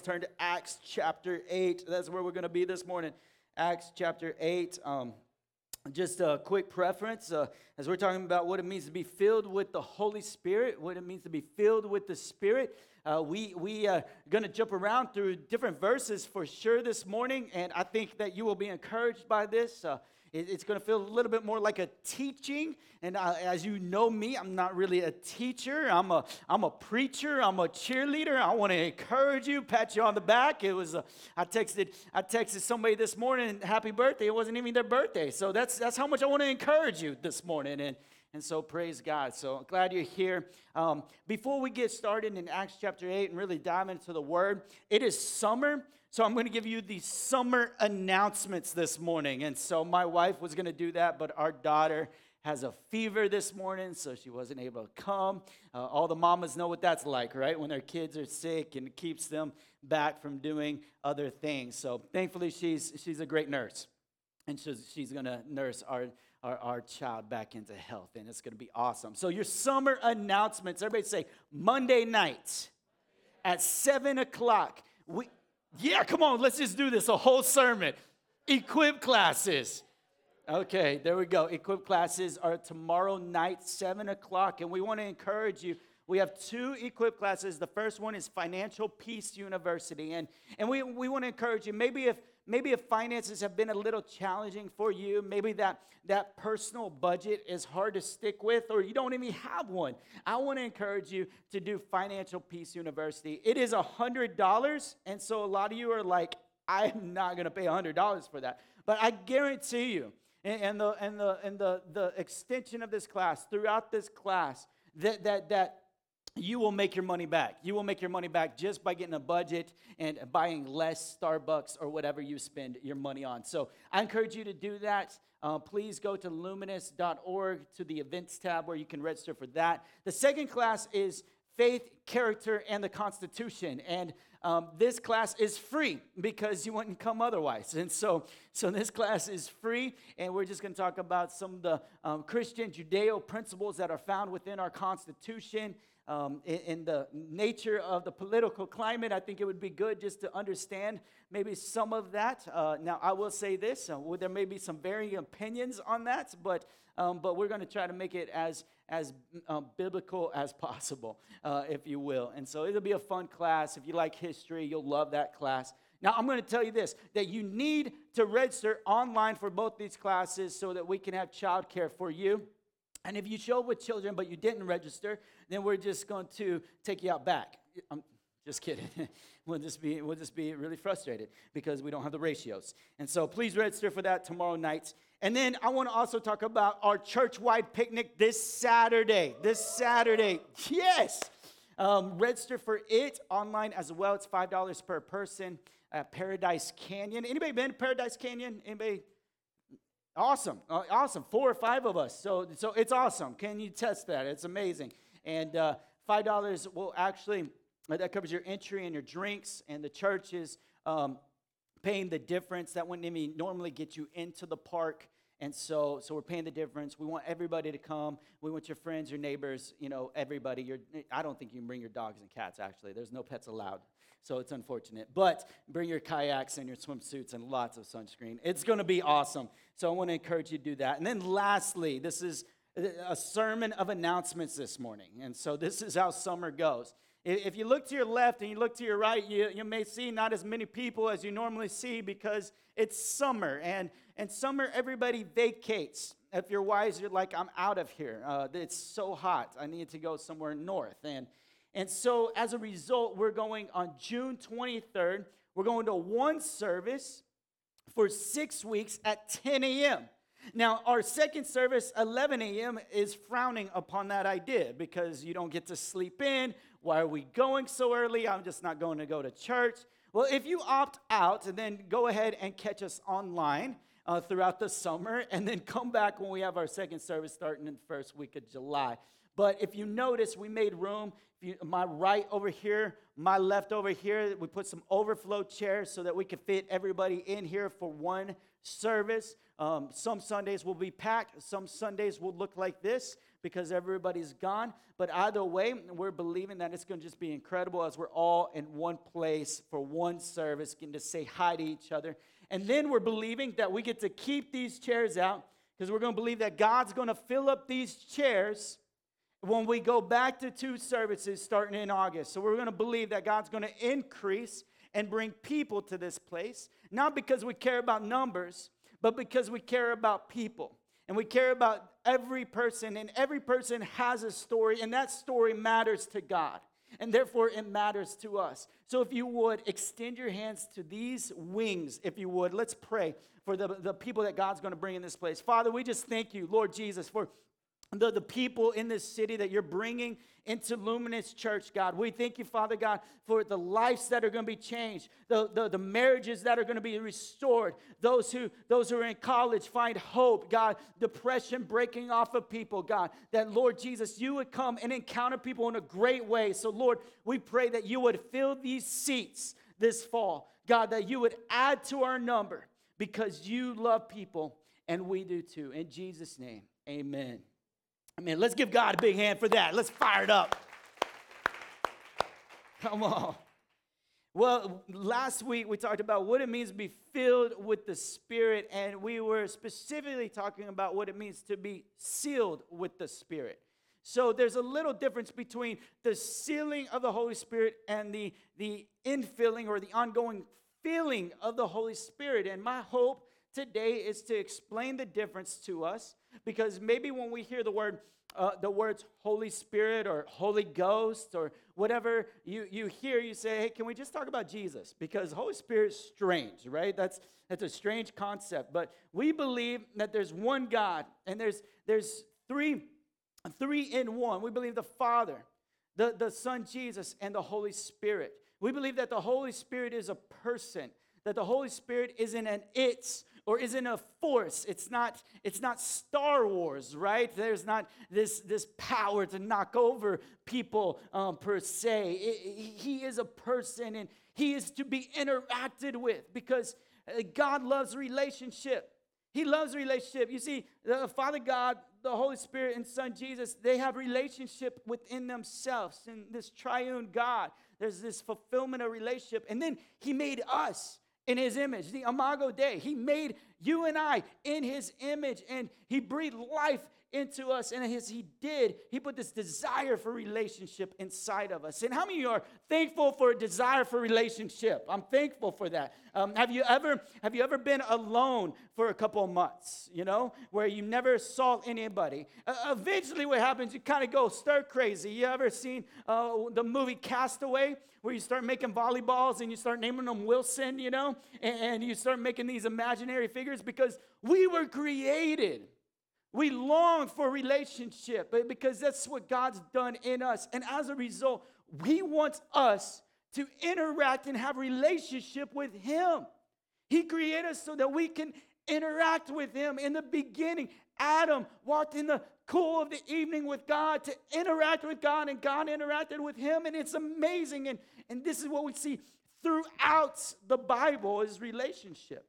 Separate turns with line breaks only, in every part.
Turn to Acts chapter 8. That's where we're going to be this morning. Acts chapter 8. Um, just a quick preference uh, as we're talking about what it means to be filled with the Holy Spirit, what it means to be filled with the Spirit. Uh, we we are going to jump around through different verses for sure this morning, and I think that you will be encouraged by this. Uh, it's going to feel a little bit more like a teaching. And as you know me, I'm not really a teacher. I'm a, I'm a preacher. I'm a cheerleader. I want to encourage you, pat you on the back. It was, a, I texted, I texted somebody this morning, happy birthday. It wasn't even their birthday. So that's, that's how much I want to encourage you this morning. And, and so praise God. So glad you're here. Um, before we get started in Acts chapter 8 and really dive into the word, it is summer. So I'm going to give you the summer announcements this morning. And so my wife was going to do that, but our daughter has a fever this morning, so she wasn't able to come. Uh, all the mamas know what that's like, right? When their kids are sick and it keeps them back from doing other things. So thankfully, she's, she's a great nurse. And she's, she's going to nurse our, our, our child back into health, and it's going to be awesome. So, your summer announcements, everybody say Monday night at 7 o'clock. We, yeah, come on, let's just do this a whole sermon. Equip classes. Okay, there we go. Equip classes are tomorrow night, 7 o'clock, and we want to encourage you. We have two equip classes. The first one is Financial Peace University, and, and we, we want to encourage you. Maybe if maybe if finances have been a little challenging for you, maybe that, that personal budget is hard to stick with, or you don't even have one, I want to encourage you to do Financial Peace University. It is a $100, and so a lot of you are like, I'm not going to pay a $100 for that. But I guarantee you, and the, and the, and the, the extension of this class, throughout this class, that, that, that you will make your money back. You will make your money back just by getting a budget and buying less Starbucks or whatever you spend your money on. So I encourage you to do that. Uh, please go to luminous.org to the events tab where you can register for that. The second class is faith, character, and the Constitution. And um, this class is free because you wouldn't come otherwise. And so, so this class is free, and we're just going to talk about some of the um, Christian Judeo principles that are found within our Constitution um, in, in, the nature of the political climate, I think it would be good just to understand maybe some of that. Uh, now, I will say this: uh, there may be some varying opinions on that, but um, but we're going to try to make it as as um, biblical as possible, uh, if you will. And so it'll be a fun class. If you like history, you'll love that class. Now, I'm going to tell you this that you need to register online for both these classes so that we can have childcare for you. And if you show up with children but you didn't register, then we're just going to take you out back. I'm just kidding. we'll just be we'll just be really frustrated because we don't have the ratios. And so please register for that tomorrow night. And then I want to also talk about our church-wide picnic this Saturday. This Saturday, yes. Um, register for it online as well. It's five dollars per person at Paradise Canyon. Anybody been to Paradise Canyon? Anybody Awesome, uh, awesome. Four or five of us. So, so it's awesome. Can you test that? It's amazing. And uh, five dollars will actually uh, that covers your entry and your drinks, and the church is um, paying the difference. That wouldn't even normally get you into the park. And so, so we're paying the difference. We want everybody to come. We want your friends, your neighbors, you know, everybody. Your, I don't think you can bring your dogs and cats. Actually, there's no pets allowed so it's unfortunate. But bring your kayaks and your swimsuits and lots of sunscreen. It's going to be awesome. So I want to encourage you to do that. And then lastly, this is a sermon of announcements this morning. And so this is how summer goes. If you look to your left and you look to your right, you, you may see not as many people as you normally see because it's summer. And, and summer, everybody vacates. If you're wise, you're like, I'm out of here. Uh, it's so hot. I need to go somewhere north. And and so, as a result, we're going on June 23rd, we're going to one service for six weeks at 10 a.m. Now, our second service, 11 a.m., is frowning upon that idea because you don't get to sleep in. Why are we going so early? I'm just not going to go to church. Well, if you opt out, then go ahead and catch us online uh, throughout the summer, and then come back when we have our second service starting in the first week of July. But if you notice, we made room. You, my right over here, my left over here, we put some overflow chairs so that we could fit everybody in here for one service. Um, some Sundays will be packed, some Sundays will look like this because everybody's gone. But either way, we're believing that it's going to just be incredible as we're all in one place for one service, getting to say hi to each other. And then we're believing that we get to keep these chairs out because we're going to believe that God's going to fill up these chairs when we go back to two services starting in August. So we're going to believe that God's going to increase and bring people to this place, not because we care about numbers, but because we care about people. And we care about every person, and every person has a story, and that story matters to God. And therefore, it matters to us. So, if you would extend your hands to these wings, if you would, let's pray for the, the people that God's going to bring in this place. Father, we just thank you, Lord Jesus, for the, the people in this city that you're bringing into Luminous Church, God. We thank you, Father God, for the lives that are going to be changed, the, the, the marriages that are going to be restored, those who, those who are in college find hope, God, depression breaking off of people, God, that Lord Jesus, you would come and encounter people in a great way. So, Lord, we pray that you would fill these seats this fall, God, that you would add to our number because you love people and we do too. In Jesus' name, amen. I mean, let's give God a big hand for that. Let's fire it up. Come on. Well, last week we talked about what it means to be filled with the Spirit, and we were specifically talking about what it means to be sealed with the Spirit. So there's a little difference between the sealing of the Holy Spirit and the, the infilling or the ongoing filling of the Holy Spirit. And my hope today is to explain the difference to us because maybe when we hear the word uh, the words Holy Spirit or Holy Ghost or whatever you, you hear, you say, hey, can we just talk about Jesus? Because Holy Spirit is strange, right? That's, that's a strange concept. But we believe that there's one God and there's, there's three, three in one. We believe the Father, the, the Son Jesus, and the Holy Spirit. We believe that the Holy Spirit is a person, that the Holy Spirit isn't an it's or isn't a force. It's not, it's not Star Wars, right? There's not this, this power to knock over people um, per se. It, he is a person and he is to be interacted with because uh, God loves relationship. He loves relationship. You see, the Father God, the Holy Spirit, and Son Jesus, they have relationship within themselves. And this triune God, there's this fulfillment of relationship. And then He made us in his image, the Imago Dei. He made you and I in his image and he breathed life into us. And as he did, he put this desire for relationship inside of us. And how many of you are thankful for a desire for relationship? I'm thankful for that. Um, have you ever have you ever been alone for a couple of months? You know, where you never saw anybody. Uh, eventually, what happens? You kind of go stir crazy. You ever seen uh, the movie Castaway? Where you start making volleyballs and you start naming them Wilson, you know, and, and you start making these imaginary figures because we were created we long for relationship because that's what God's done in us. And as a result, He wants us to interact and have relationship with Him. He created us so that we can interact with Him. In the beginning, Adam walked in the cool of the evening with God to interact with God, and God interacted with him, and it's amazing. And, and this is what we see throughout the Bible is relationship.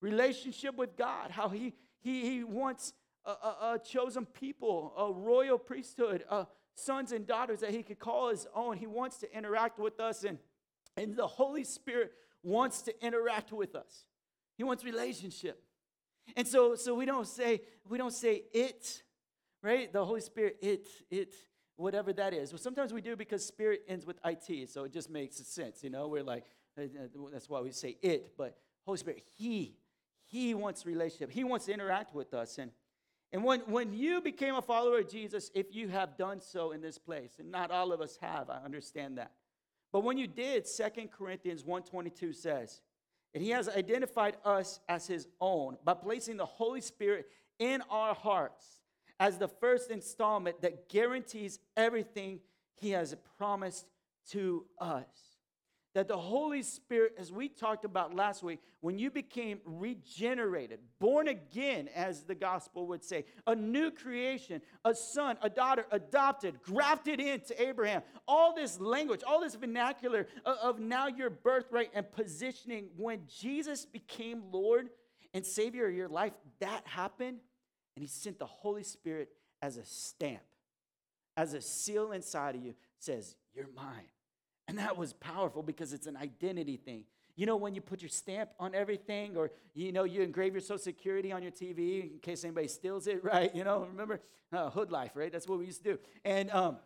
Relationship with God, how He He, he wants a, a, a chosen people, a royal priesthood, uh, sons and daughters that he could call his own. He wants to interact with us, and, and the Holy Spirit wants to interact with us. He wants relationship. And so, so we don't say, we don't say it, right? The Holy Spirit, it, it, whatever that is. Well, sometimes we do because spirit ends with it, so it just makes sense, you know? We're like, uh, uh, that's why we say it, but Holy Spirit, He, He wants relationship. He wants to interact with us. And and when, when you became a follower of Jesus, if you have done so in this place, and not all of us have, I understand that. But when you did, Second Corinthians 1.22 says, and he has identified us as his own by placing the Holy Spirit in our hearts as the first installment that guarantees everything he has promised to us. That the Holy Spirit, as we talked about last week, when you became regenerated, born again, as the gospel would say, a new creation, a son, a daughter, adopted, grafted into Abraham, all this language, all this vernacular of, now your birthright and positioning, when Jesus became Lord and Savior of your life, that happened, and He sent the Holy Spirit as a stamp, as a seal inside of you, says, You're mine. And that was powerful because it's an identity thing. You know, when you put your stamp on everything, or you know, you engrave your social security on your TV in case anybody steals it, right? You know, remember uh, hood life, right? That's what we used to do. And um,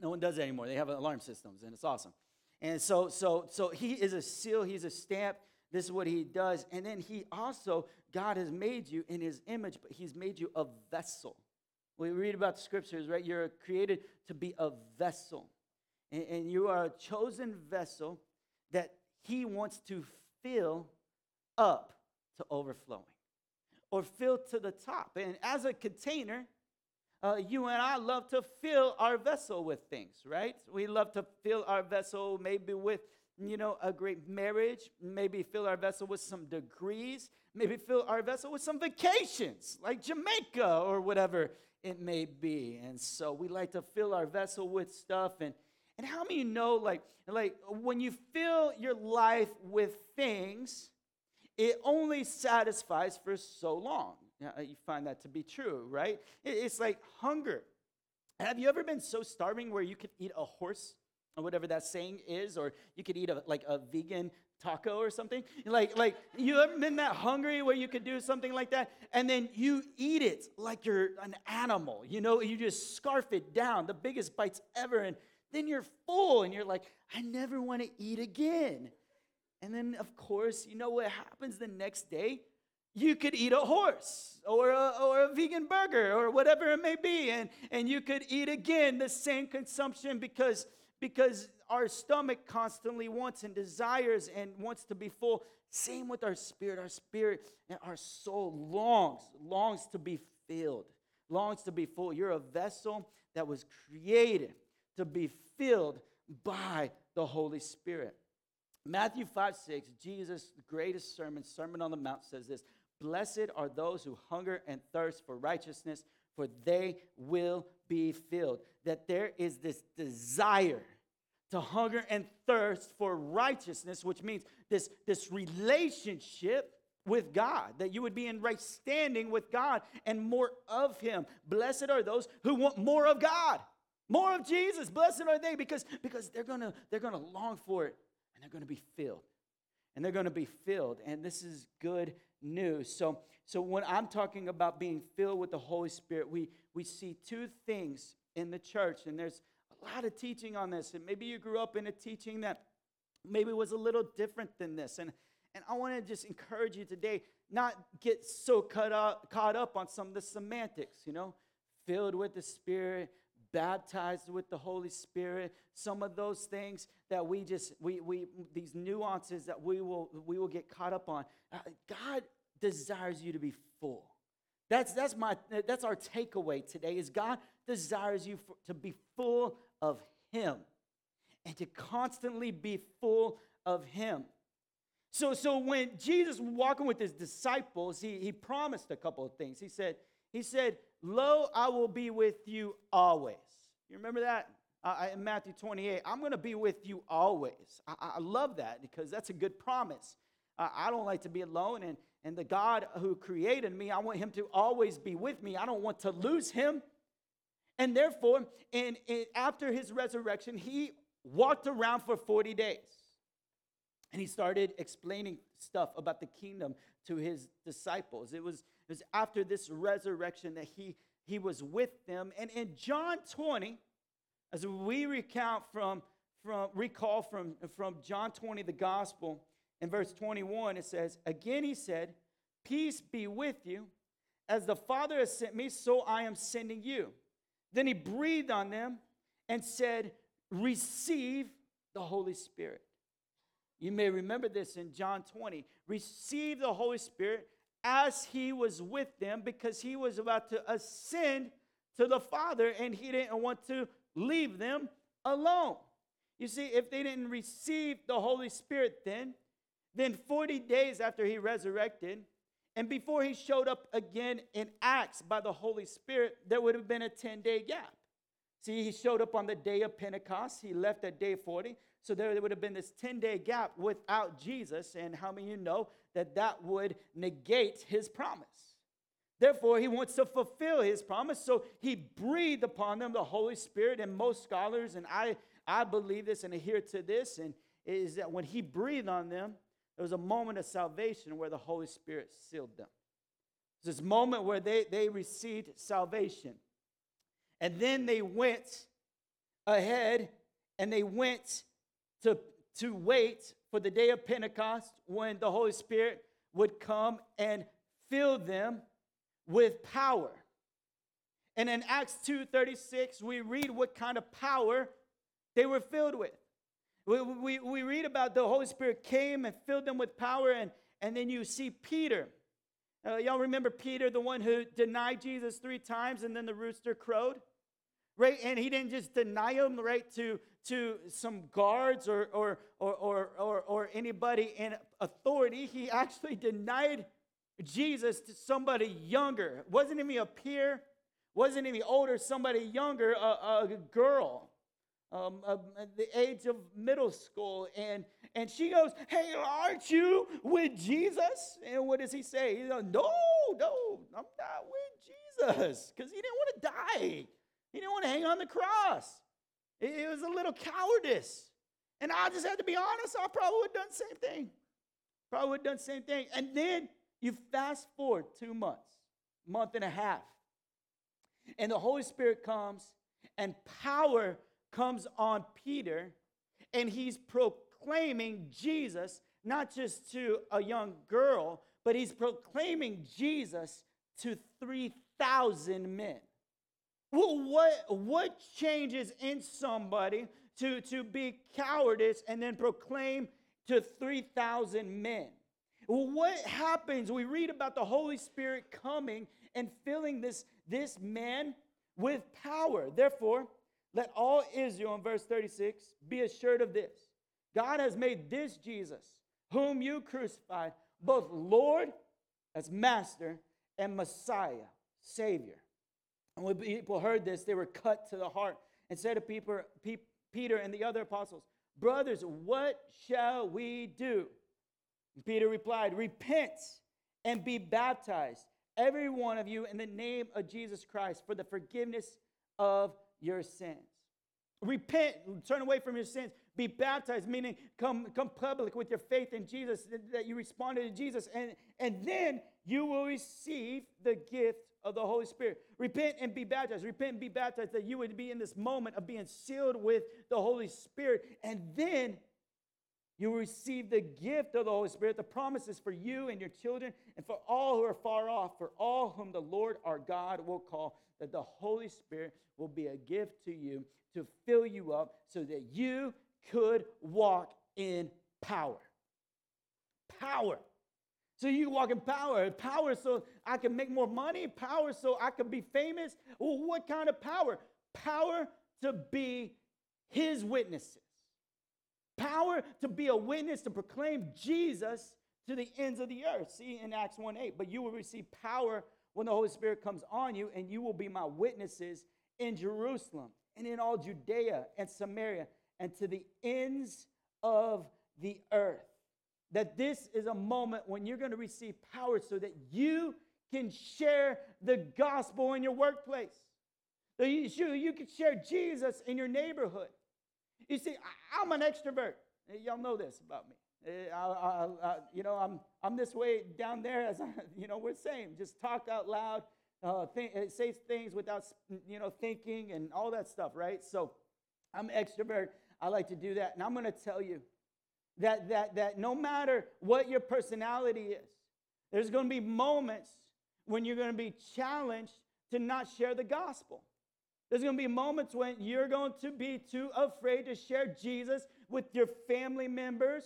no one does that anymore. They have alarm systems, and it's awesome. And so, so, so he is a seal. He's a stamp. This is what he does. And then he also, God has made you in his image, but he's made you a vessel. We read about the scriptures, right? You're created to be a vessel and, and you are a chosen vessel that He wants to fill up to overflowing or fill to the top. And as a container, uh, you and I love to fill our vessel with things, right? We love to fill our vessel maybe with, you know, a great marriage, maybe fill our vessel with some degrees, maybe fill our vessel with some vacations, like Jamaica or whatever it may be. And so we like to fill our vessel with stuff and and how many you know, like, like when you fill your life with things, it only satisfies for so long. Uh, you find that to be true, right? It's like hunger. Have you ever been so starving where you could eat a horse, or whatever that saying is, or you could eat a, like a vegan taco or something? Like, like you ever been that hungry where you could do something like that, and then you eat it like you're an animal? You know, you just scarf it down, the biggest bites ever, and then you're full and you're like, I never want to eat again. And then, of course, you know what happens the next day? You could eat a horse or a, or a vegan burger or whatever it may be, and, and you could eat again the same consumption because, because our stomach constantly wants and desires and wants to be full. Same with our spirit. Our spirit and our soul longs, longs to be filled, longs to be full. You're a vessel that was created to be filled by the Holy Spirit. Matthew 5 6, Jesus' greatest sermon, Sermon on the Mount, says this Blessed are those who hunger and thirst for righteousness, for they will be filled. That there is this desire to hunger and thirst for righteousness, which means this, this relationship with God, that you would be in right standing with God and more of Him. Blessed are those who want more of God. More of Jesus. Blessed are they because, because they're gonna they're gonna long for it and they're gonna be filled. And they're gonna be filled. And this is good news. So, so when I'm talking about being filled with the Holy Spirit, we we see two things in the church, and there's a lot of teaching on this. And maybe you grew up in a teaching that maybe was a little different than this. And and I want to just encourage you today, not get so caught up, caught up on some of the semantics, you know, filled with the Spirit, baptized with the Holy Spirit, some of those things that we just we we these nuances that we will we will get caught up on. Uh, God desires you to be full. That's that's my that's our takeaway today is God desires you for, to be full of him and to constantly be full of him. So so when Jesus was walking with his disciples, he he promised a couple of things. He said he said Lo, I will be with you always. You remember that? Uh, in Matthew 28, I'm going to be with you always. I, I, love that because that's a good promise. Uh, I don't like to be alone, and, and the God who created me, I want him to always be with me. I don't want to lose him. And therefore, in, in, after his resurrection, he walked around for 40 days. And he started explaining stuff about the kingdom to his disciples. It was, was after this resurrection that he, he was with them. And in John 20, as we recount from, from recall from, from John 20, the gospel, in verse 21, it says, Again he said, Peace be with you. As the Father has sent me, so I am sending you. Then he breathed on them and said, Receive the Holy Spirit. You may remember this in John 20. Receive the Holy Spirit as he was with them because he was about to ascend to the Father and he didn't want to leave them alone. You see, if they didn't receive the Holy Spirit then, then 40 days after he resurrected, and before he showed up again in Acts by the Holy Spirit, there would have been a 10 day gap. See, he showed up on the day of Pentecost. He left at day 40. So there would have been this 10 day gap without Jesus. And how many you know that that would negate his promise? Therefore, he wants to fulfill his promise. So he breathed upon them the Holy Spirit. And most scholars, and I, I believe this and adhere to this, and is that when he breathed on them, there was a moment of salvation where the Holy Spirit sealed them. This moment where they, they received salvation. And then they went ahead and they went to, to wait for the day of Pentecost when the Holy Spirit would come and fill them with power. And in Acts 2:36, we read what kind of power they were filled with. We, we, we read about the Holy Spirit came and filled them with power, and, and then you see Peter. Uh, y'all remember Peter, the one who denied Jesus three times and then the rooster crowed? Right? And he didn't just deny him, right, to, to some guards or, or, or, or, or, or anybody in authority. He actually denied Jesus to somebody younger. Wasn't even a peer, wasn't even older, somebody younger, a, a girl um, the age of middle school. And, and she goes, Hey, aren't you with Jesus? And what does he say? He goes, No, no, I'm not with Jesus because he didn't want to die. He didn't want to hang on the cross. It, it was a little cowardice. And I just had to be honest, I probably would have done the same thing. Probably would have done the same thing. And then you fast forward two months, month and a half, and the Holy Spirit comes and power comes on Peter, and he's proclaiming Jesus not just to a young girl, but he's proclaiming Jesus to 3,000 men. Well, what, what changes in somebody to, to be cowardice and then proclaim to 3,000 men? Well, what happens? We read about the Holy Spirit coming and filling this, this man with power. Therefore, let all Israel, in verse 36, be assured of this God has made this Jesus, whom you crucified, both Lord as Master and Messiah, Savior. And when people heard this, they were cut to the heart and said to Peter and the other apostles, Brothers, what shall we do? And Peter replied, Repent and be baptized, every one of you, in the name of Jesus Christ for the forgiveness of your sins. Repent, turn away from your sins, be baptized, meaning come, come public with your faith in Jesus, that you responded to Jesus, and, and then you will receive the gift of the Holy Spirit. Repent and be baptized. Repent and be baptized that you would be in this moment of being sealed with the Holy Spirit. And then you receive the gift of the Holy Spirit, the promises for you and your children, and for all who are far off, for all whom the Lord our God will call, that the Holy Spirit will be a gift to you to fill you up so that you could walk in power. Power. So you walk in power. Power so I can make more money. Power so I can be famous. Well, what kind of power? Power to be his witnesses. Power to be a witness to proclaim Jesus to the ends of the earth. See in Acts 1 8. But you will receive power when the Holy Spirit comes on you, and you will be my witnesses in Jerusalem and in all Judea and Samaria and to the ends of the earth. That this is a moment when you're going to receive power so that you can share the gospel in your workplace. So you, you can share Jesus in your neighborhood. You see, I'm an extrovert. Y'all know this about me. I, I, I, you know, I'm, I'm this way down there, as I, you know, we're saying, just talk out loud, uh, think, say things without, you know, thinking and all that stuff, right? So I'm extrovert. I like to do that. And I'm going to tell you that, that, that no matter what your personality is, there's going to be moments when you're going to be challenged to not share the gospel. There's going to be moments when you're going to be too afraid to share Jesus with your family members,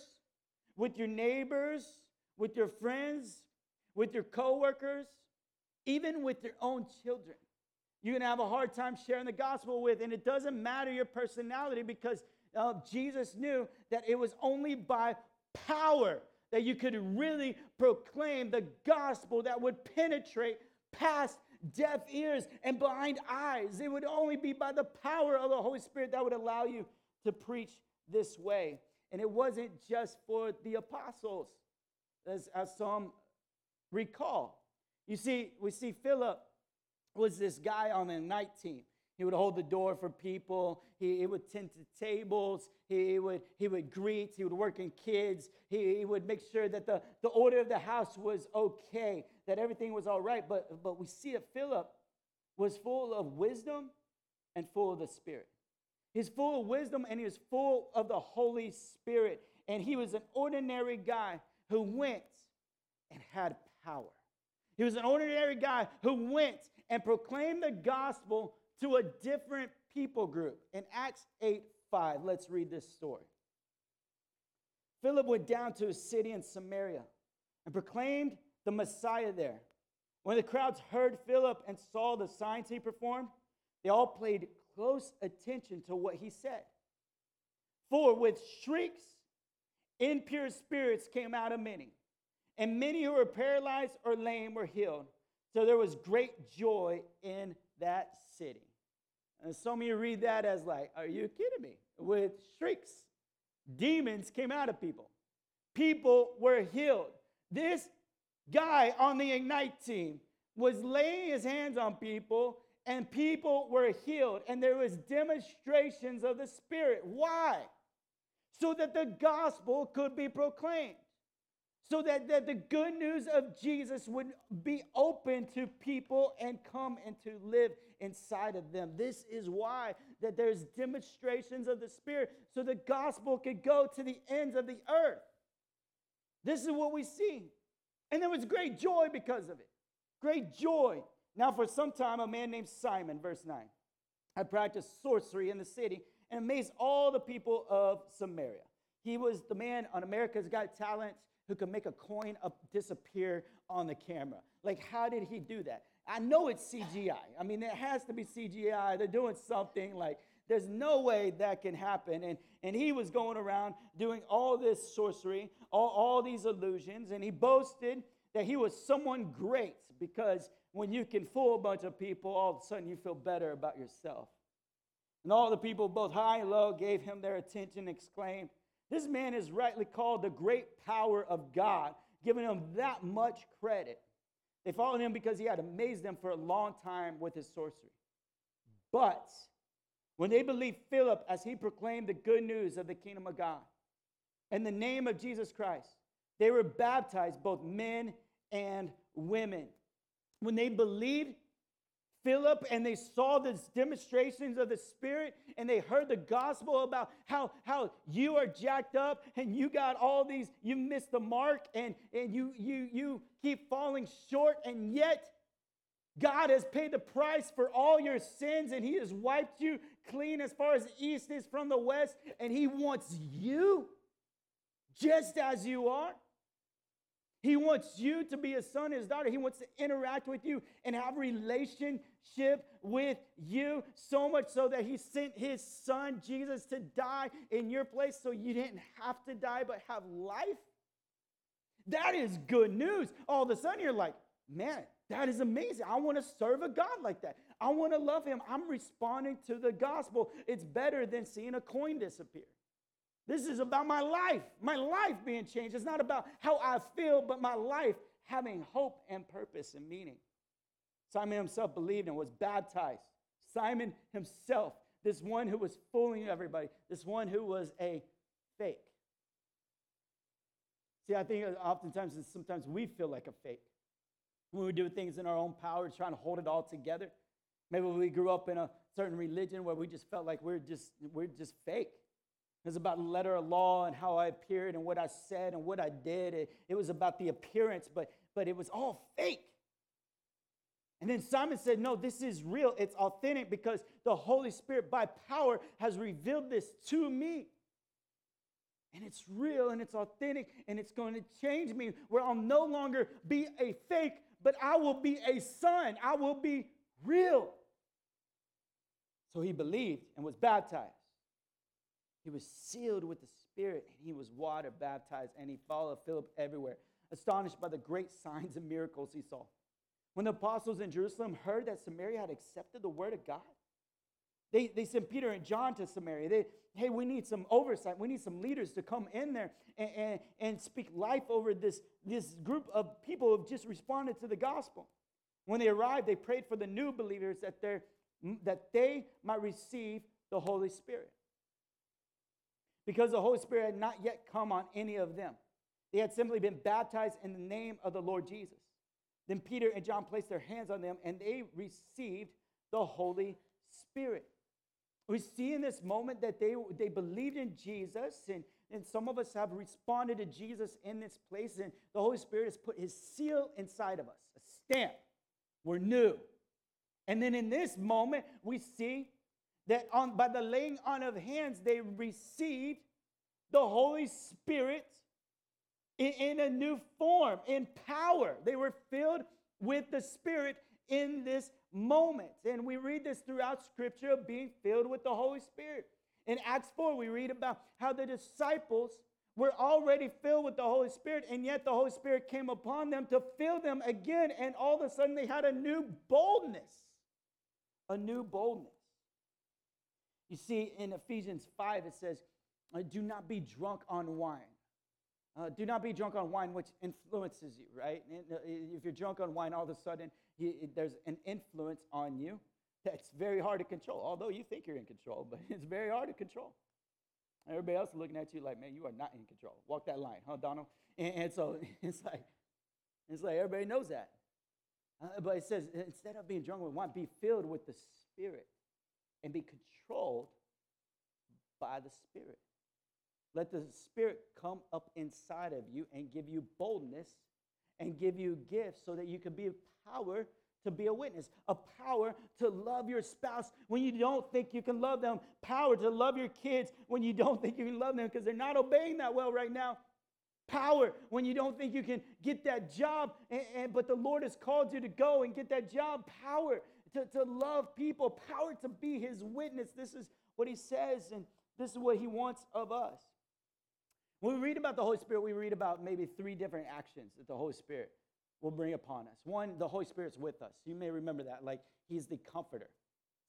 with your neighbors, with your friends, with your coworkers, even with your own children. You're going to have a hard time sharing the gospel with, and it doesn't matter your personality because uh, Jesus knew that it was only by power that you could really proclaim the gospel that would penetrate past deaf ears and blind eyes. It would only be by the power of the Holy Spirit that would allow you to preach this way. And it wasn't just for the apostles, as, as some recall. You see, we see Philip was this guy on the Ignite team. He would hold the door for people. He, he would tend to tables. He would, he would greet. He would work in kids. He, he would make sure that the, the order of the house was okay, that everything was all right. But, but we see that Philip was full of wisdom and full of the Spirit. He's full of wisdom and he was full of the Holy Spirit. And he was an ordinary guy who went and had power. He was an ordinary guy who went and proclaimed the gospel to a different people group. In Acts 8 5, let's read this story. Philip went down to a city in Samaria and proclaimed the Messiah there. When the crowds heard Philip and saw the signs he performed, they all paid close attention to what he said. For with shrieks, impure spirits came out of many, and many who were paralyzed or lame were healed. So there was great joy in that city. And some of you read that as like, are you kidding me? With shrieks, demons came out of people. People were healed. This guy on the Ignite team was laying his hands on people and people were healed and there was demonstrations of the spirit why so that the gospel could be proclaimed so that, that the good news of Jesus would be open to people and come and to live inside of them. This is why that there's demonstrations of the Spirit so the gospel could go to the ends of the earth. This is what we see. And there was great joy because of it. Great joy. Now, for some time, a man named Simon, verse 9, had practiced sorcery in the city and amazed all the people of Samaria. He was the man on America's Got Talent who could make a coin disappear on the camera. Like, how did he do that? I know it's CGI. I mean, it has to be CGI. They're doing something like, there's no way that can happen. And, and he was going around doing all this sorcery, all, all these illusions, and he boasted that he was someone great because when you can fool a bunch of people, all of a sudden you feel better about yourself. And all the people, both high and low, gave him their attention, exclaimed, this man is rightly called the great power of God, giving him that much credit. They followed him because he had amazed them for a long time with his sorcery. But when they believed Philip as he proclaimed the good news of the kingdom of God in the name of Jesus Christ, they were baptized, both men and women. When they believed Philip and they saw these demonstrations of the Spirit and they heard the gospel about how, how you are jacked up and you got all these, you missed the mark and, and you, you, you keep falling short, and yet God has paid the price for all your sins and He has wiped you clean as far as the east is from the west, and He wants you just as you are. He wants you to be a son, his daughter. He wants to interact with you and have relationship with you so much so that he sent his son, Jesus, to die in your place so you didn't have to die but have life. That is good news. All of a sudden, you're like, man, that is amazing. I want to serve a God like that. I want to love him. I'm responding to the gospel. It's better than seeing a coin disappear. This is about my life, my life being changed. It's not about how I feel, but my life having hope and purpose and meaning. Simon himself believed and was baptized. Simon himself, this one who was fooling everybody, this one who was a fake. See, I think oftentimes sometimes we feel like a fake when we do things in our own power, trying to hold it all together. Maybe we grew up in a certain religion where we just felt like we're just we're just fake. It was about letter of law and how I appeared and what I said and what I did. It, it was about the appearance, but, but it was all fake. And then Simon said, No, this is real. It's authentic because the Holy Spirit, by power, has revealed this to me. And it's real and it's authentic and it's going to change me where I'll no longer be a fake, but I will be a son. I will be real. So he believed and was baptized. He was sealed with the Spirit, and he was water baptized, and he followed Philip everywhere, astonished by the great signs and miracles he saw. When the apostles in Jerusalem heard that Samaria had accepted the word of God, they, they sent Peter and John to Samaria. They, hey, we need some oversight. We need some leaders to come in there and, and, and speak life over this, this group of people who have just responded to the gospel. When they arrived, they prayed for the new believers that, that they might receive the Holy Spirit. Because the Holy Spirit had not yet come on any of them. They had simply been baptized in the name of the Lord Jesus. Then Peter and John placed their hands on them and they received the Holy Spirit. We see in this moment that they, they believed in Jesus, and, and some of us have responded to Jesus in this place, and the Holy Spirit has put his seal inside of us, a stamp. We're new. And then in this moment, we see that on, by the laying on of hands, they received the Holy Spirit in, in a new form, in power. They were filled with the Spirit in this moment. And we read this throughout Scripture of being filled with the Holy Spirit. In Acts 4, we read about how the disciples were already filled with the Holy Spirit, and yet the Holy Spirit came upon them to fill them again, and all of a sudden they had a new boldness. A new boldness. You see, in Ephesians 5, it says, Do not be drunk on wine. Uh, do not be drunk on wine, which influences you, right? Uh, if you're drunk on wine, all of a sudden you, there's an influence on you that's very hard to control. Although you think you're in control, but it's very hard to control. Everybody else is looking at you like, man, you are not in control. Walk that line, huh, Donald? And, and so it's like, it's like everybody knows that. Uh, but it says, instead of being drunk with wine, be filled with the Spirit and be controlled by the Spirit. Let the Spirit come up inside of you and give you boldness and give you gifts so that you can be a power to be a witness, a power to love your spouse when you don't think you can love them, power to love your kids when you don't think you can love them because they're not obeying that well right now. Power when you don't think you can get that job, and, and, but the Lord has called you to go and get that job. Power to, to love people, power to be His witness. This is what He says, and this is what He wants of us. When we read about the Holy Spirit, we read about maybe three different actions that the Holy Spirit will bring upon us. One, the Holy Spirit's with us. You may remember that. Like, He's the comforter.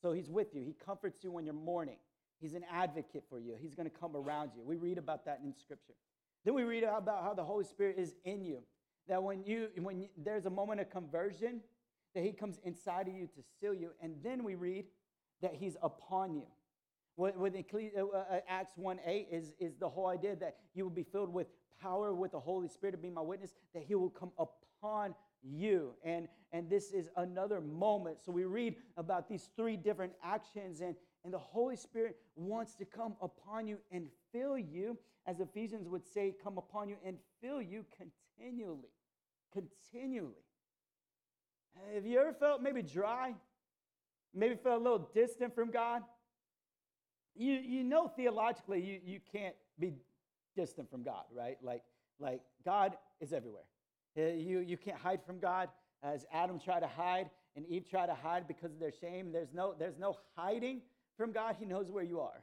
So He's with you. He comforts you when you're mourning. He's an advocate for you. He's going to come around you. We read about that in Scripture. Then we read about how the Holy Spirit is in you. That when you when you, there's a moment of conversion, that He comes inside of you to seal you. And then we read that He's upon you. With uh, uh, Acts 1 8 is, is the whole idea that you will be filled with power with the Holy Spirit to be my witness, that He will come upon you. And, and this is another moment. So we read about these three different actions, and, and the Holy Spirit wants to come upon you and fill you, as Ephesians would say, come upon you and fill you continually. Continually. Have you ever felt maybe dry? Maybe felt a little distant from God? you, you know theologically you, you can't be distant from God, right? Like, like God is everywhere. Uh, you, you can't hide from God. As Adam tried to hide and Eve tried to hide because of their shame, there's no, there's no hiding from God. He knows where you are.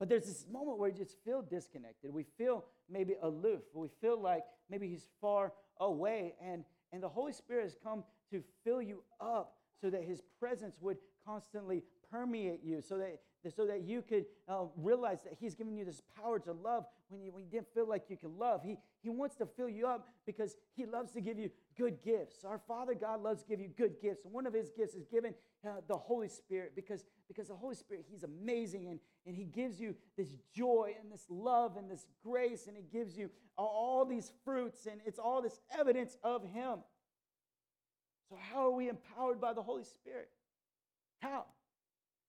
But there's this moment where you just feel disconnected. We feel maybe aloof. We feel like maybe He's far away. And, and the Holy Spirit has come to fill you up so that His presence would constantly permeate you, so that so that you could uh, realize that He's given you this power to love when you, when you didn't feel like you could love. He, he wants to fill you up because He loves to give you good gifts. Our Father God loves to give you good gifts. And one of His gifts is given uh, the Holy Spirit because, because the Holy Spirit, He's amazing and, and He gives you this joy and this love and this grace and He gives you all these fruits and it's all this evidence of Him. So, how are we empowered by the Holy Spirit? How?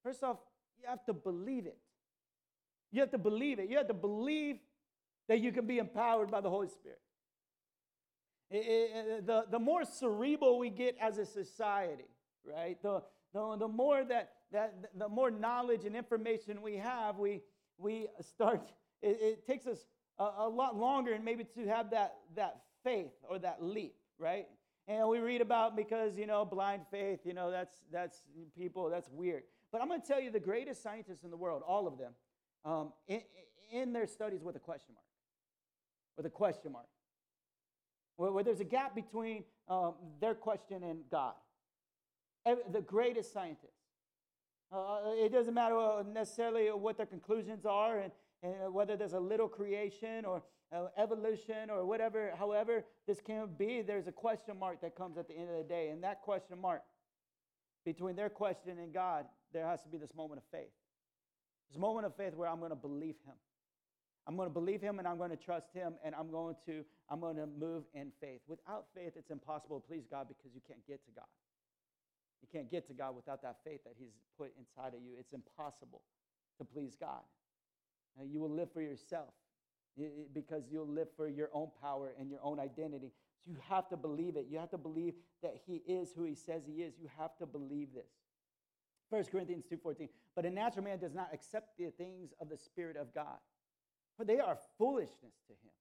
First off, you have to believe it. You have to believe it. You have to believe that you can be empowered by the Holy Spirit. It, it, the, the more cerebral we get as a society, right? The, the, the more that, that the more knowledge and information we have, we, we start, it, it takes us a, a, lot longer and maybe to have that, that faith or that leap, right? And we read about because, you know, blind faith, you know, that's, that's people, that's weird. But I'm going to tell you the greatest scientists in the world, all of them, um, in, in their studies with a question mark. With a question mark. Where, where there's a gap between um, their question and God. The greatest scientists. Uh, it doesn't matter uh, necessarily what their conclusions are and, and whether there's a little creation or uh, Uh, evolution or whatever, however this can be, there's a question mark that comes at the end of the day. And that question mark, between their question and God, there has to be this moment of faith. This moment of faith where I'm going to believe Him. I'm going to believe Him and I'm going to trust Him and I'm going to I'm going to move in faith. Without faith, it's impossible to please God because you can't get to God. You can't get to God without that faith that He's put inside of you. It's impossible to please God. You will live for yourself because you'll live for your own power and your own identity. So you have to believe it. You have to believe that he is who he says he is. You have to believe this. 1 Corinthians 2:14. But a natural man does not accept the things of the spirit of God, for they are foolishness to him.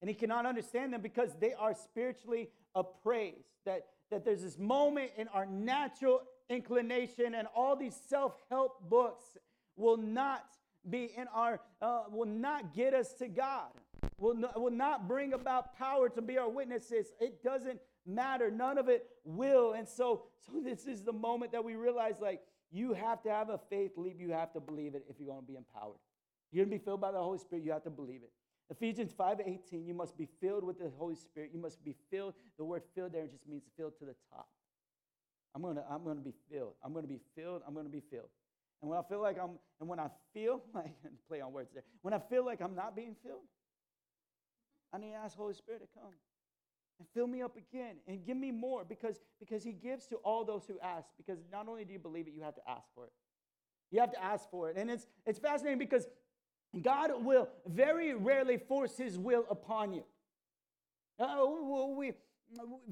And he cannot understand them because they are spiritually appraised. That, that there's this moment in our natural inclination, and all these self-help books will not be in our, uh, will not get us to God, will not, will not bring about power to be our witnesses. It doesn't matter. None of it will. And so, so this is the moment that we realize like, you have to have a faith leap. You have to believe it if you're going to be empowered. You're going to be filled by the Holy Spirit. You have to believe it. Ephesians 5:18, you must be filled with the Holy Spirit. You must be filled. The word filled there just means filled to the top. I'm gonna, I'm gonna be filled. I'm gonna be filled. I'm gonna be filled. And when I feel like I'm, and when I feel like, play on words there, when I feel like I'm not being filled, I need to ask Holy Spirit to come and fill me up again and give me more because, because He gives to all those who ask. Because not only do you believe it, you have to ask for it. You have to ask for it. And it's, it's fascinating because God will very rarely force His will upon you. Uh, we,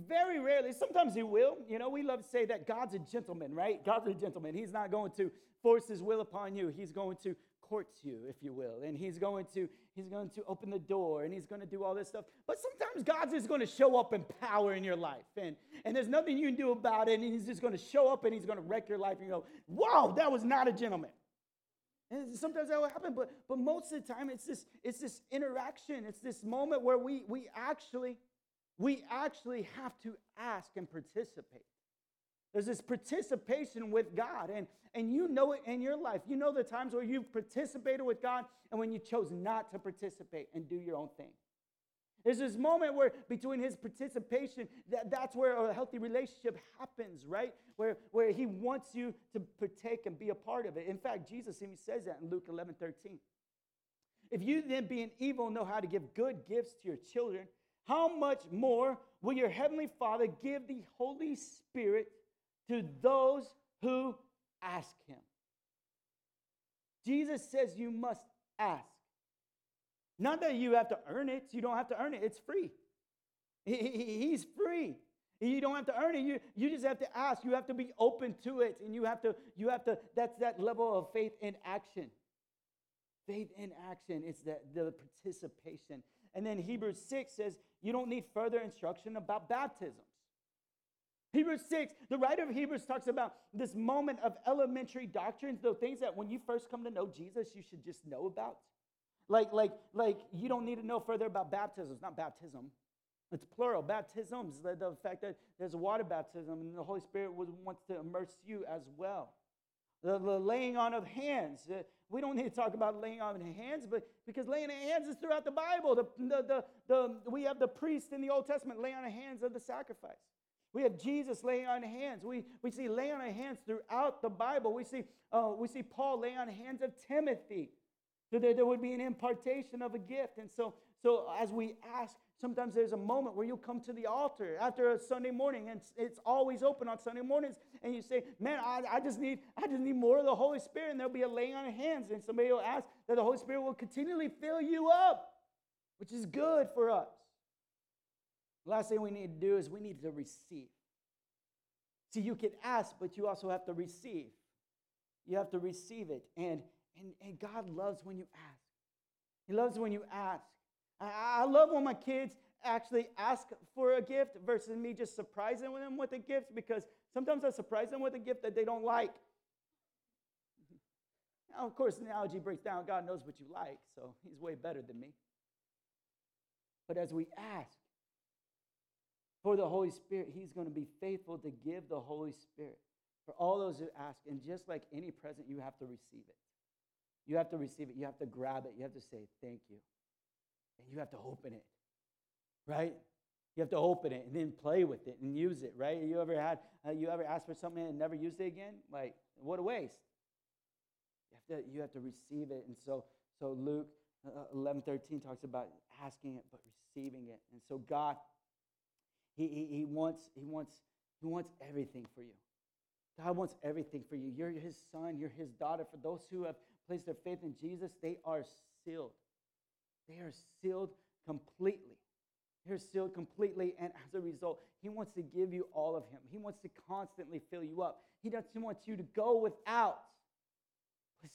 very rarely, sometimes He will. You know, we love to say that God's a gentleman, right? God's a gentleman. He's not going to force his will upon you. He's going to court you, if you will. And he's going to he's going to open the door and he's going to do all this stuff. But sometimes God's just going to show up in power in your life. And, and there's nothing you can do about it. And he's just going to show up and he's going to wreck your life. And you go, wow, that was not a gentleman. And sometimes that will happen, but, but most of the time it's this, it's this interaction. It's this moment where we, we actually, we actually have to ask and participate. There's this participation with God, and, and you know it in your life. You know the times where you've participated with God and when you chose not to participate and do your own thing. There's this moment where between his participation, that, that's where a healthy relationship happens, right? Where, where he wants you to partake and be a part of it. In fact, Jesus even says that in Luke 11 13. If you then, being evil, know how to give good gifts to your children, how much more will your heavenly Father give the Holy Spirit to those who ask him. Jesus says you must ask. Not that you have to earn it, you don't have to earn it, it's free. He's free. You don't have to earn it. You, you just have to ask. You have to be open to it. And you have to, you have to, that's that level of faith in action. Faith in action. It's the, the participation. And then Hebrews 6 says you don't need further instruction about baptisms. Hebrews 6, the writer of Hebrews talks about this moment of elementary doctrines, the things that when you first come to know Jesus, you should just know about. Like, like, like you don't need to know further about baptisms, not baptism. It's plural. Baptisms, the, the fact that there's water baptism and the Holy Spirit wants to immerse you as well. The, the laying on of hands. Uh, we don't need to talk about laying on of hands, but because laying on hands is throughout the Bible. The, the, the, the, we have the priest in the Old Testament laying on of hands of the sacrifice. We have Jesus laying on hands. We, we see laying on hands throughout the Bible. We see, uh, we see Paul laying on hands of Timothy. So there, there would be an impartation of a gift. And so, so as we ask, sometimes there's a moment where you'll come to the altar after a Sunday morning, and it's always open on Sunday mornings, and you say, Man, I, I, just need, I just need more of the Holy Spirit. And there'll be a laying on of hands, and somebody will ask that the Holy Spirit will continually fill you up, which is good for us. The last thing we need to do is we need to receive. See, you can ask, but you also have to receive. You have to receive it. And, and, and God loves when you ask. He loves when you ask. I, I love when my kids actually ask for a gift versus me just surprising them with a gift because sometimes I surprise them with a gift that they don't like. Now, of course, the analogy breaks down God knows what you like, so He's way better than me. But as we ask for the Holy Spirit, He's going to be faithful to give the Holy Spirit for all those who ask. And just like any present, you have to receive it. You have to receive it. You have to grab it. You have to say, Thank you. And you have to open it, right? You have to open it and then play with it and use it, right? You ever had, uh, you ever asked for something and never used it again? Like, what a waste. You have to, you have to receive it. And so, so Luke uh, 11, 13 talks about asking it, but receiving it. And so God, he, he, he, wants, he, wants, he wants everything for you. God wants everything for you. You're his son, you're his daughter. For those who have placed their faith in Jesus, they are sealed. They are sealed completely. They're sealed completely, and as a result, He wants to give you all of Him. He wants to constantly fill you up. He doesn't want you to go without.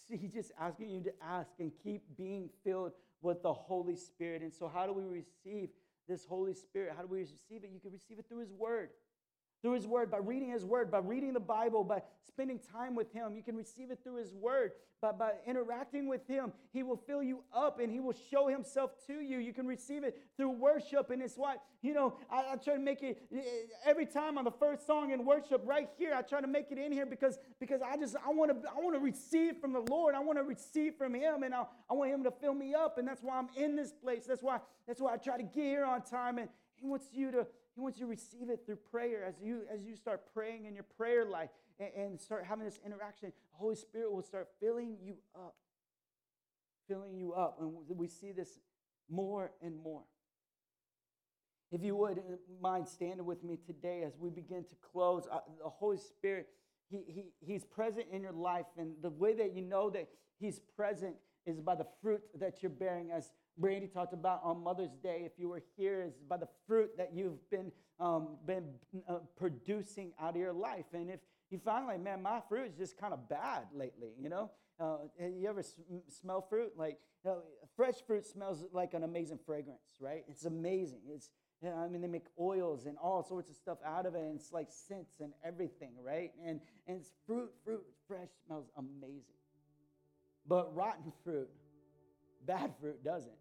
He's just asking you to ask and keep being filled with the Holy Spirit. And so, how do we receive this Holy Spirit? How do we receive it? You can receive it through His Word through His Word, by reading His Word, by reading the Bible, by spending time with Him. You can receive it through His Word, by, by interacting with Him. He will fill you up and He will show Himself to you. You can receive it through worship. And it's why, you know, I, I try to make it eh, eh, every time on the first song in worship right here, I try to make it in here because, because I just, I want to I want to receive from the Lord. I want to receive from Him and I, I want Him to fill me up. And that's why I'm in this place. That's why, that's why I try to get here on time. And He wants you to he wants you to receive it through prayer. As you, as you start praying in your prayer life and, and start having this interaction, the Holy Spirit will start filling you up. Filling you up. And we see this more and more. If you would mind standing with me today as we begin to close, uh, the Holy Spirit, he, he, He's present in your life. And the way that you know that He's present is by the fruit that you're bearing as Brandy talked about on Mother's Day, if you were here, is by the fruit that you've been, um, been uh, producing out of your life. And if you find like, man, my fruit is just kind of bad lately, you know? Uh, you ever smell fruit? Like, you know, fresh fruit smells like an amazing fragrance, right? It's amazing. It's, you know, I mean, they make oils and all sorts of stuff out of it, and it's like scents and everything, right? And, and it's fruit, fruit, fresh smells amazing. But rotten fruit, bad fruit doesn't.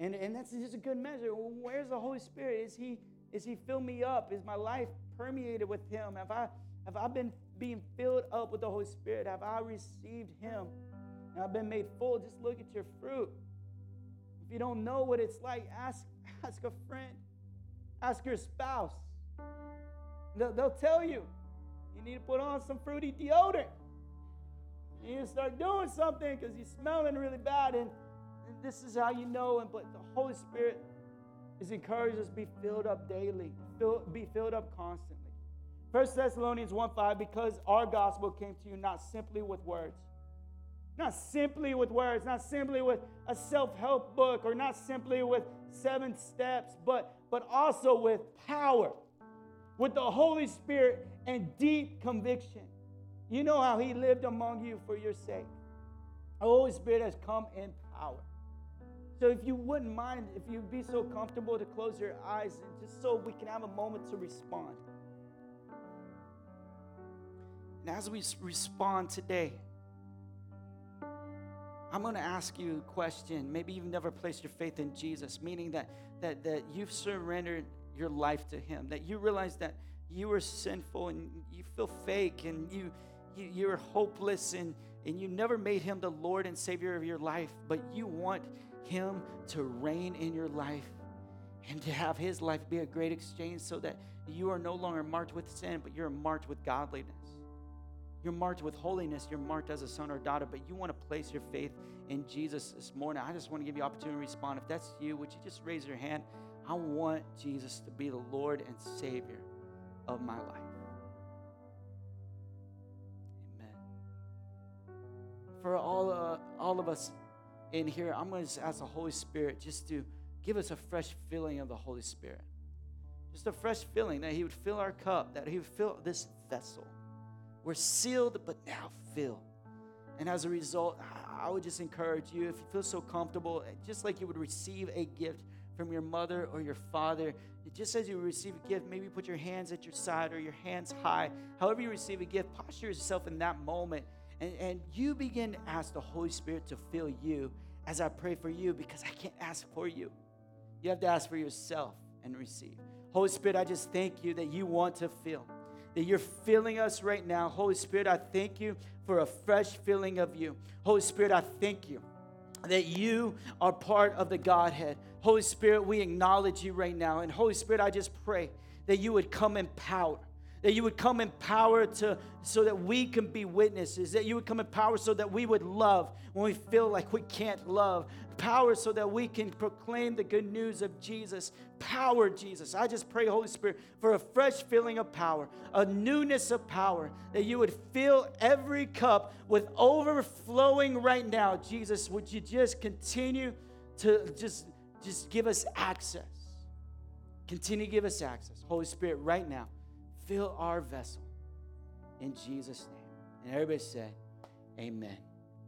And, and that's just a good measure. Where's the Holy Spirit? Is he, is he fill me up? Is my life permeated with Him? Have I, have I been being filled up with the Holy Spirit? Have I received Him? And I've been made full? Just look at your fruit. If you don't know what it's like, ask, ask a friend, ask your spouse. They'll, they'll tell you you need to put on some fruity deodorant. You need to start doing something because you're smelling really bad. And this is how you know. And but the Holy Spirit is encouraged us to be filled up daily, fill, be filled up constantly. First Thessalonians 1 5, because our gospel came to you not simply with words, not simply with words, not simply with a self-help book, or not simply with seven steps, but but also with power, with the Holy Spirit and deep conviction. You know how he lived among you for your sake. The Holy Spirit has come in power. So if you wouldn't mind, if you'd be so comfortable to close your eyes, and just so we can have a moment to respond. And as we respond today, I'm going to ask you a question. Maybe you've never placed your faith in Jesus, meaning that, that, that you've surrendered your life to Him, that you realize that you are sinful and you feel fake and you, you, you're hopeless and, and you never made Him the Lord and Savior of your life, but you want him to reign in your life and to have His life be a great exchange so that you are no longer marked with sin, but you're marked with godliness. You're marked with holiness. You're marked as a son or daughter, but you want to place your faith in Jesus this morning. I just want to give you opportunity to respond. If that's you, would you just raise your hand? I want Jesus to be the Lord and Savior of my life. Amen. For all, uh, all of us in here, I'm going to ask the Holy Spirit just to give us a fresh filling of the Holy Spirit. Just a fresh filling that He would fill our cup, that He would fill this vessel. We're sealed, but now filled. And as a result, I would just encourage you, if you feel so comfortable, eh, just like you would receive a gift from your mother or your father, just as you receive a gift, maybe put your hands at your side or your hands high. However, you receive a gift, posture yourself in that moment And, and you begin to ask the Holy Spirit to fill you as I pray for you because I can't ask for you. You have to ask for yourself and receive. Holy Spirit, I just thank you that you want to fill, that you're filling us right now. Holy Spirit, I thank you for a fresh filling of you. Holy Spirit, I thank you that you are part of the Godhead. Holy Spirit, we acknowledge you right now. And Holy Spirit, I just pray that you would come in power that you would come in power to so that we can be witnesses that you would come in power so that we would love when we feel like we can't love. Power so that we can proclaim the good news of jesus. Power jesus. I just pray holy spirit for a fresh feeling of power a newness of power that you would fill every cup with overflowing right now. Jesus would you just continue to just just give us access? Continue to give us access holy spirit right now fill our vessel in Jesus' name. And everybody said, Amen.